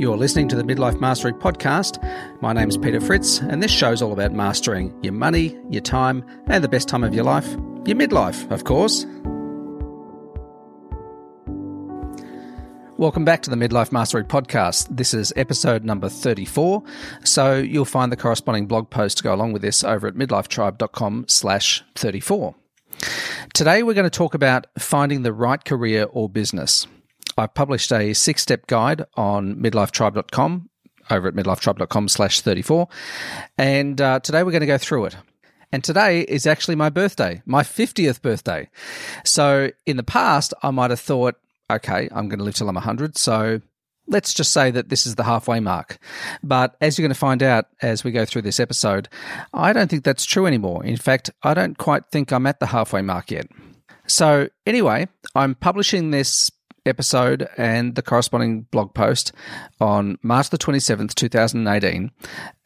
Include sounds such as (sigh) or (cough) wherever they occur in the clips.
You're listening to the Midlife Mastery Podcast. My name's Peter Fritz, and this show's all about mastering your money, your time, and the best time of your life your midlife, of course. Welcome back to the Midlife Mastery Podcast. This is episode number 34. So you'll find the corresponding blog post to go along with this over at midlifetribe.com slash 34. Today we're going to talk about finding the right career or business. I've published a six step guide on midlifetribe.com over at midlifetribe.com slash 34. And uh, today we're going to go through it. And today is actually my birthday, my 50th birthday. So in the past, I might have thought, okay, I'm going to live till I'm 100. So let's just say that this is the halfway mark. But as you're going to find out as we go through this episode, I don't think that's true anymore. In fact, I don't quite think I'm at the halfway mark yet. So, anyway, I'm publishing this episode and the corresponding blog post on March the 27th, 2018.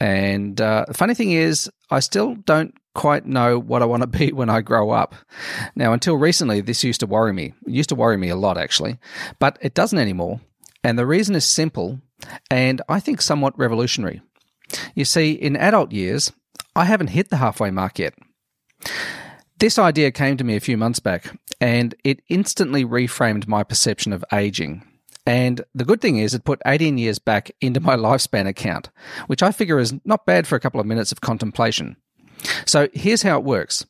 And uh, the funny thing is, I still don't quite know what I want to (laughs) be when I grow up. Now, until recently, this used to worry me. It used to worry me a lot, actually, but it doesn't anymore. And the reason is simple and I think somewhat revolutionary. You see, in adult years, I haven't hit the halfway mark yet. This idea came to me a few months back, and it instantly reframed my perception of aging. And the good thing is, it put 18 years back into my (laughs) lifespan account, which I figure is not bad for a couple of minutes of contemplation. So here's how it works.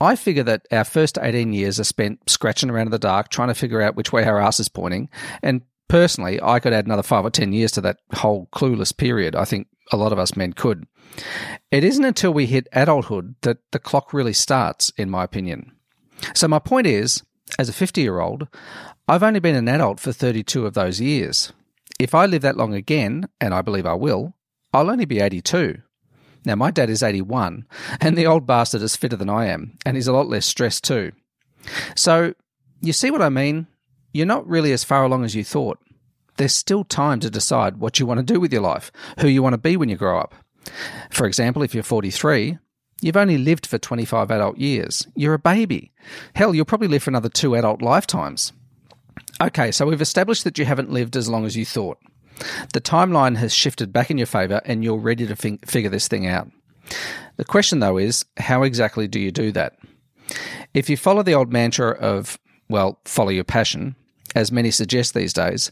I figure that our first 18 years are spent scratching around in the dark, trying to figure out which way our ass is pointing. And personally, I could add another five or 10 years to that whole clueless period. I think a lot of us men could. It isn't until we hit adulthood that the clock really starts, in my opinion. So, my point is, as a 50 year old, I've only been an adult for 32 of those years. If I live that long again, and I believe I will, I'll only be 82. Now, my dad is 81, and the old bastard is fitter than I am, and he's a lot less stressed too. So, you see what I mean? You're not really as far along as you thought. There's still time to decide what you want to do with your life, who you want to be when you grow up. For example, if you're 43, you've only lived for 25 adult years. You're a baby. Hell, you'll probably live for another two adult lifetimes. Okay, so we've established that you haven't lived as long as you thought. The timeline has shifted back in your favour and you're ready to figure this thing out. The question, though, is how exactly do you do that? If you follow the old mantra of, well, follow your passion, as many suggest these days,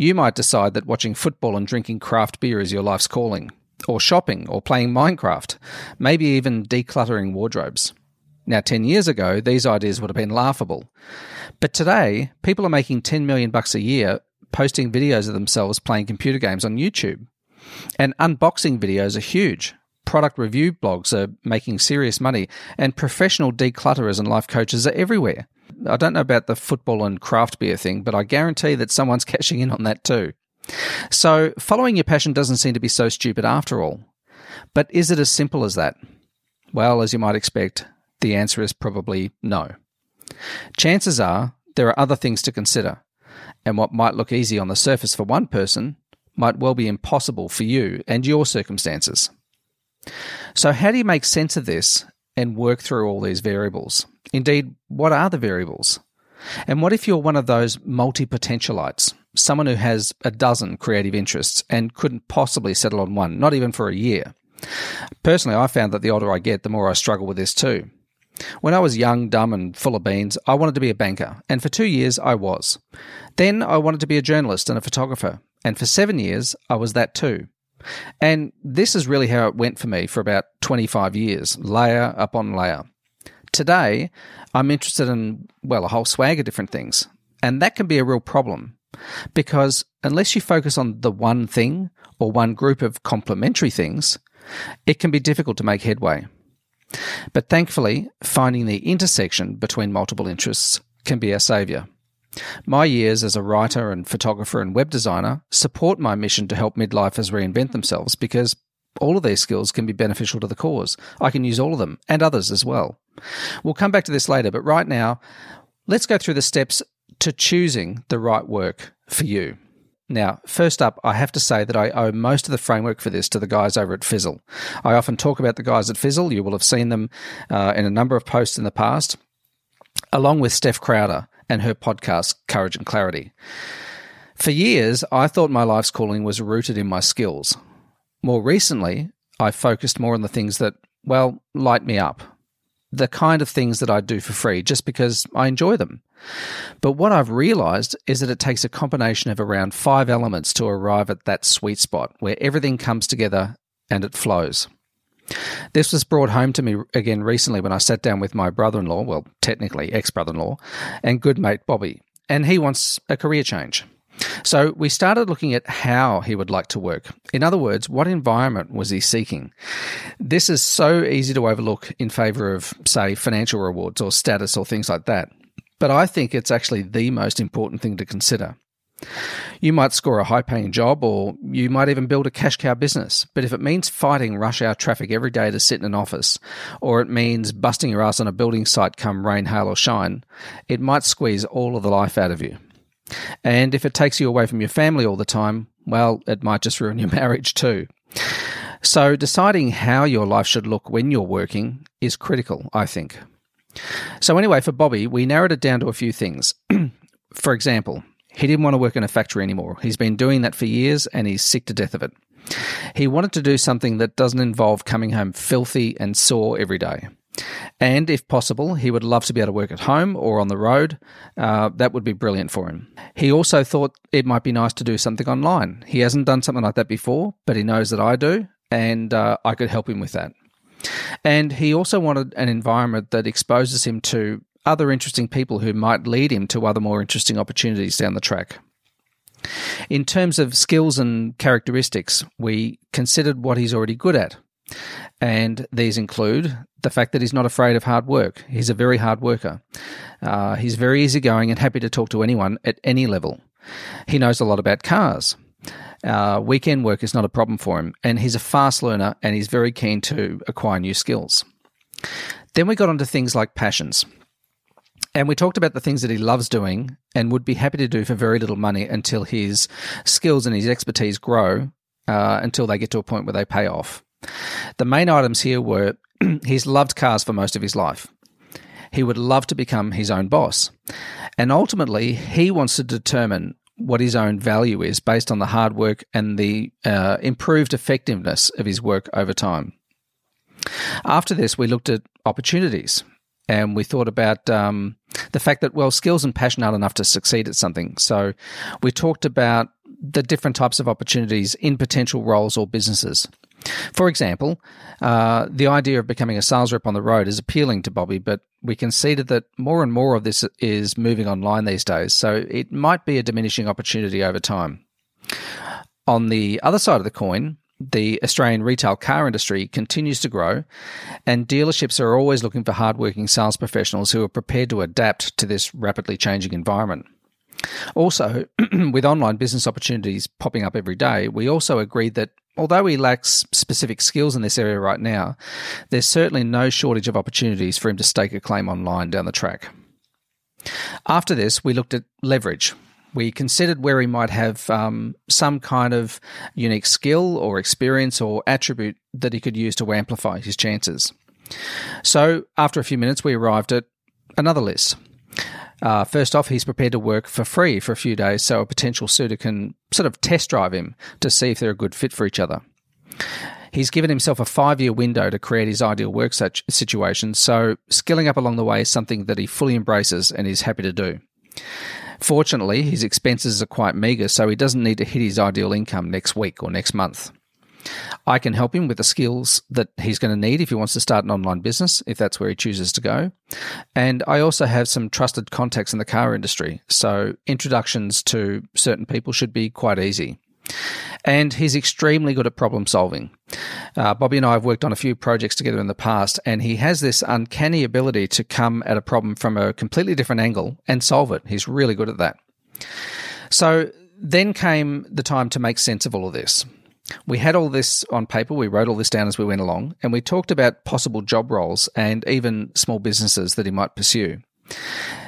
you might decide that watching football and drinking craft beer is your life's calling, or shopping, or playing Minecraft, maybe even decluttering wardrobes. Now, 10 years ago, these ideas would have been laughable. But today, people are making 10 million bucks a year posting videos of themselves playing computer games on YouTube. And unboxing videos are huge. Product review blogs are making serious money, and professional declutterers and life coaches are everywhere. I don't know about the football and craft beer thing, but I guarantee that someone's (laughs) cashing in on that too. So, following your passion doesn't seem to be so stupid after all. But is it as simple as that? Well, as you might expect, the answer is probably no. Chances are there are other things to consider, and what might look easy on the surface for one person might well be impossible for you and your circumstances. So, how do you make sense of this and work through all these variables? Indeed, what are the variables? And what if you're one of those multi potentialites, someone who has a dozen creative interests and couldn't possibly settle on one, not even for a year? Personally, I found that the older I get, the more I struggle with this too. When I was young, dumb, and full of beans, I wanted to be a banker, and for two years I was. Then I wanted to be a journalist and a photographer, and for seven years I was that too. And this is really how it went for me for about 25 years, layer upon layer. Today, I'm interested in, well, a whole swag of different things. And that can be a real problem because unless you focus on the one thing or one group of complementary things, it can be difficult to make headway. But thankfully, finding the intersection between multiple interests can be our saviour. My years as a writer and photographer and web designer support my mission to help midlifers reinvent themselves because all of these skills can be beneficial to the cause. I can use all of them and others as well. We'll come back to this later, but right now, let's go through the steps to choosing the right work for you. Now, first up, I have to say that I owe most of the framework for this to the guys over at Fizzle. I often talk about the guys at Fizzle. You will have seen them uh, in a number of posts in the past, along with Steph Crowder and her podcast, Courage and Clarity. For years, I thought my life's calling was rooted in my skills. More recently, I focused more on the things that, well, light me up. The kind of things that I do for free just because I enjoy them. But what I've realized is that it takes a combination of around five elements to arrive at that sweet spot where everything comes together and it flows. This was brought home to me again recently when I sat down with my brother in law, well, technically ex brother in law, and good mate Bobby, and he wants a career change. So we started looking at how he would like to work. In other words, what environment was he seeking? This is so easy to overlook in favor of, say, financial rewards or status or things like that. But I think it's actually the most important thing to consider. You might score a high paying job or you might even build a cash cow business. But if it means fighting rush hour traffic every day to sit in an office, or it means busting your ass on a building site come rain, hail, or shine, it might squeeze all of the life out of you. And if it takes you away from your family all the time, well, it might just ruin your (laughs) marriage too. So, deciding how your life should look when you're working is critical, I think. So, anyway, for Bobby, we narrowed it down to a few things. (clears throat) for example, he didn't want to work in a factory anymore. He's been doing that for years and he's sick to death of it. He wanted to do something that doesn't involve coming home filthy and sore every day. And if possible, he would love to be able to work at home or on the road. Uh, that would be brilliant for him. He also thought it might be nice to do something online. He hasn't done something like that before, but he knows that I do, and uh, I could help him with that. And he also wanted an environment that exposes him to other interesting people who might lead him to other more interesting opportunities down the track. In terms of skills and characteristics, we considered what he's already good at. And these include the fact that he's not afraid of hard work. He's a very hard worker. Uh, he's very easygoing and happy to talk to anyone at any level. He knows a lot about cars. Uh, weekend work is not a problem for him, and he's a fast learner and he's very keen to acquire new skills. Then we got onto things like passions. And we talked about the things that he loves doing and would be happy to do for very little money until his skills and his expertise grow uh, until they get to a point where they pay off. The main items here were (clears throat) he's loved cars for most of his life. He would love to become his own boss. And ultimately, he wants to determine what his own value is based on the hard work and the uh, improved effectiveness of his work over time. After this, we looked at opportunities and we thought about um, the fact that, well, skills and passion aren't enough to succeed at something. So we talked about the different types of opportunities in potential roles or businesses. For example, uh, the idea of becoming a sales rep on the road is appealing to Bobby, but we conceded that more and more of this is moving online these days, so it might be a diminishing opportunity over time. On the other side of the coin, the Australian retail car industry continues to grow, and dealerships are always looking for hardworking sales professionals who are prepared to adapt to this rapidly changing environment. Also, (clears throat) with online business opportunities popping up every day, we also agreed that although he lacks specific skills in this area right now, there's certainly no shortage of opportunities for him to stake a claim online down the track. After this, we looked at leverage. We considered where he might have um, some kind of unique skill or experience or attribute that he could use to amplify his chances. So, after a few minutes, we arrived at another list. Uh, first off, he's prepared to work for free for a few days so a potential suitor can sort of test drive him to see if they're a good fit for each other. He's given himself a five year window to create his ideal work situation, so skilling up along the way is something that he fully embraces and is happy to do. Fortunately, his expenses are quite meagre, so he doesn't need to hit his ideal income next week or next month. I can help him with the skills that he's going to need if he wants to start an online business, if that's where he chooses to go. And I also have some trusted contacts in the car industry, so introductions to certain people should be quite easy. And he's extremely good at problem solving. Uh, Bobby and I have worked on a few projects together in the past, and he has this uncanny ability to come at a problem from a completely different angle and solve it. He's really good at that. So then came the time to make sense of all of this. We had all this on paper, we wrote all this down as we went along, and we talked about possible job roles and even small businesses that he might pursue.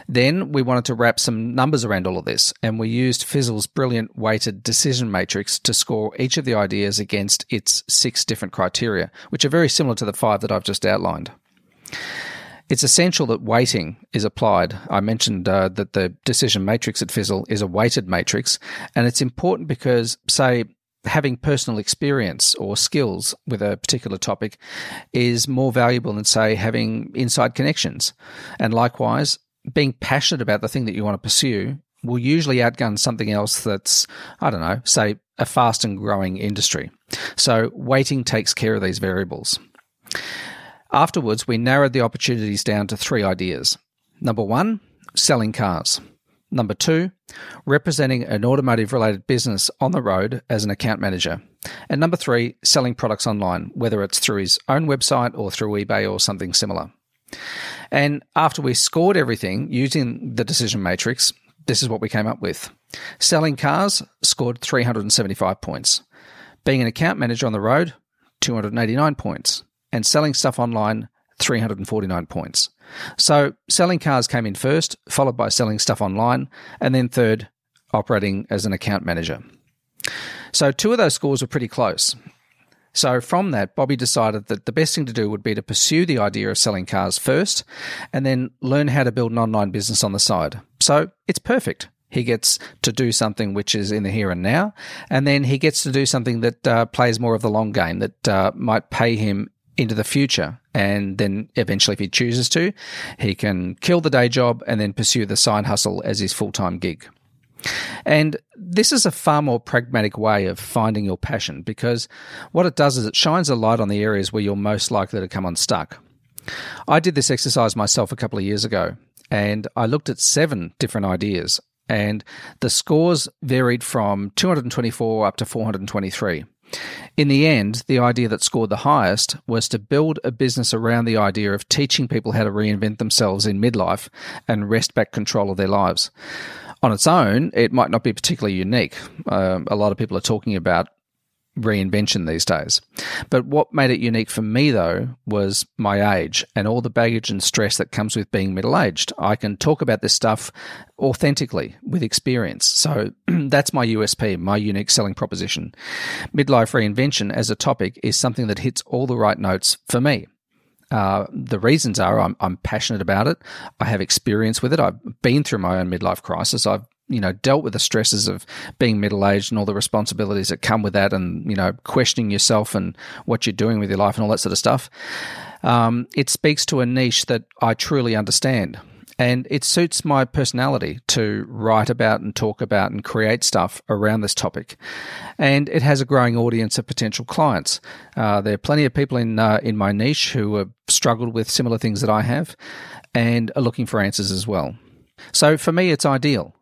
Then we wanted to wrap some numbers around all of this, and we used Fizzle's brilliant weighted decision matrix to score each of the ideas against its six different criteria, which are very similar to the five that I've just outlined. It's essential that weighting is applied. I mentioned uh, that the decision matrix at Fizzle is a weighted matrix, and it's important because, say, having personal experience or skills with a particular topic is more valuable than, say, having inside connections. And likewise, being passionate about the thing that you want to pursue will usually outgun something else that's, I don't know, say a fast and growing industry. So weighting takes care of these variables. Afterwards, we narrowed the opportunities down to three ideas. Number one, selling cars. Number two, representing an automotive related business on the road as an account manager. And number three, selling products online, whether it's through his own website or through eBay or something similar. And after we scored everything using the decision matrix, this is what we came up with. Selling cars scored 375 points. Being an account manager on the road, 289 points. And selling stuff online, 349 points. So selling cars came in first, followed by selling stuff online, and then third, operating as an account manager. So two of those scores were pretty close. So from that, Bobby decided that the best thing to do would be to pursue the idea of selling cars first and then learn how to build an online business on the side. So it's perfect. He gets to do something which is in the here and now, and then he gets to do something that uh, plays more of the long game that uh, might pay him into the future. And then eventually, if he chooses to, he can kill the day job and then pursue the side hustle as his full time gig. And this is a far more pragmatic way of finding your passion because what it does is it shines a light on the areas where you're most likely to come unstuck. I did this exercise myself a couple of years ago and I looked at seven different ideas and the scores varied from 224 up to 423. In the end, the idea that scored the highest was to build a business around the idea of teaching people how to reinvent themselves in midlife and wrest back control of their lives on its own, it might not be particularly unique. Um, a lot of people are talking about reinvention these days. But what made it unique for me, though, was my age and all the baggage and stress that comes with being middle aged. I can talk about this stuff authentically with experience. So (clears throat) that's my USP, my unique selling proposition. Midlife reinvention as a topic is something that hits all the right notes for me. Uh, the reasons are I'm, I'm passionate about it. I have experience with it. I've been through my own midlife crisis. I've you know dealt with the stresses of being middle aged and all the responsibilities that come with that, and you know questioning yourself and what you're doing with your life and all that sort of stuff. Um, it speaks to a niche that I truly understand. And it suits my personality to write about and talk about and create stuff around this topic. And it has a growing audience of potential clients. Uh, there are plenty of people in, uh, in my niche who have struggled with similar things that I have and are looking for answers as well. So for me, it's ideal.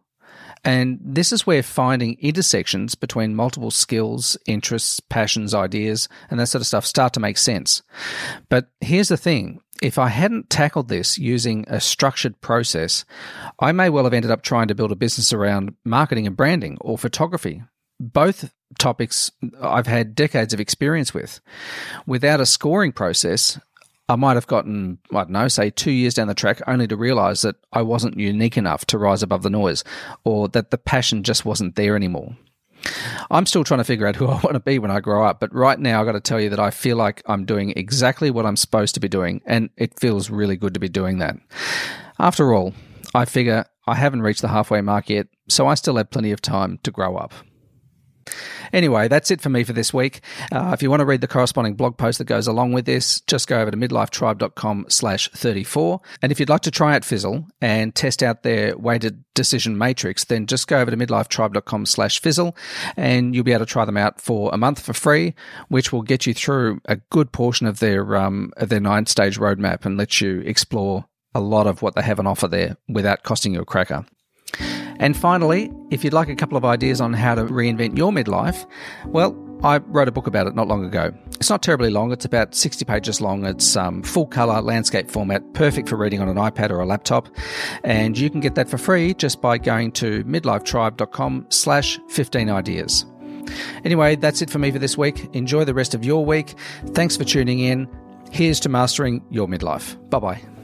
And this is where finding intersections between multiple skills, interests, passions, ideas, and that sort of stuff start to make sense. But here's the thing if I hadn't tackled this using a structured process, I may well have ended up trying to build a business around marketing and branding or photography. Both topics I've had decades of experience with. Without a scoring process, I might have gotten, I don't know, say two years down the track, only to realize that I wasn't unique enough to rise above the noise, or that the passion just wasn't there anymore. I'm still trying to figure out who I want to be when I grow up, but right now I've got to tell you that I feel like I'm doing exactly what I'm supposed to be doing, and it feels really good to be doing that. After all, I figure I haven't reached the halfway mark yet, so I still have plenty of time to grow up. Anyway, that's it for me for this week. Uh, if you want to read the corresponding blog post that goes along with this, just go over to midlifetribe.com slash 34. And if you'd like to try out Fizzle and test out their weighted decision matrix, then just go over to midlifetribe.com slash Fizzle and you'll be able to try them out for a month for free, which will get you through a good portion of their, um, of their nine stage roadmap and let you explore a lot of what they have on offer there without costing you a cracker. And finally, if you'd like a couple of ideas on how to reinvent your midlife, well, I wrote a book about it not long ago. It's not terribly long, it's about 60 pages long. It's um, full color landscape format, perfect for reading on an iPad or a laptop. And you can get that for free just by going to midlifetribe.com slash 15 ideas. Anyway, that's it for me for this week. Enjoy the rest of your week. Thanks for tuning in. Here's to mastering your midlife. Bye bye.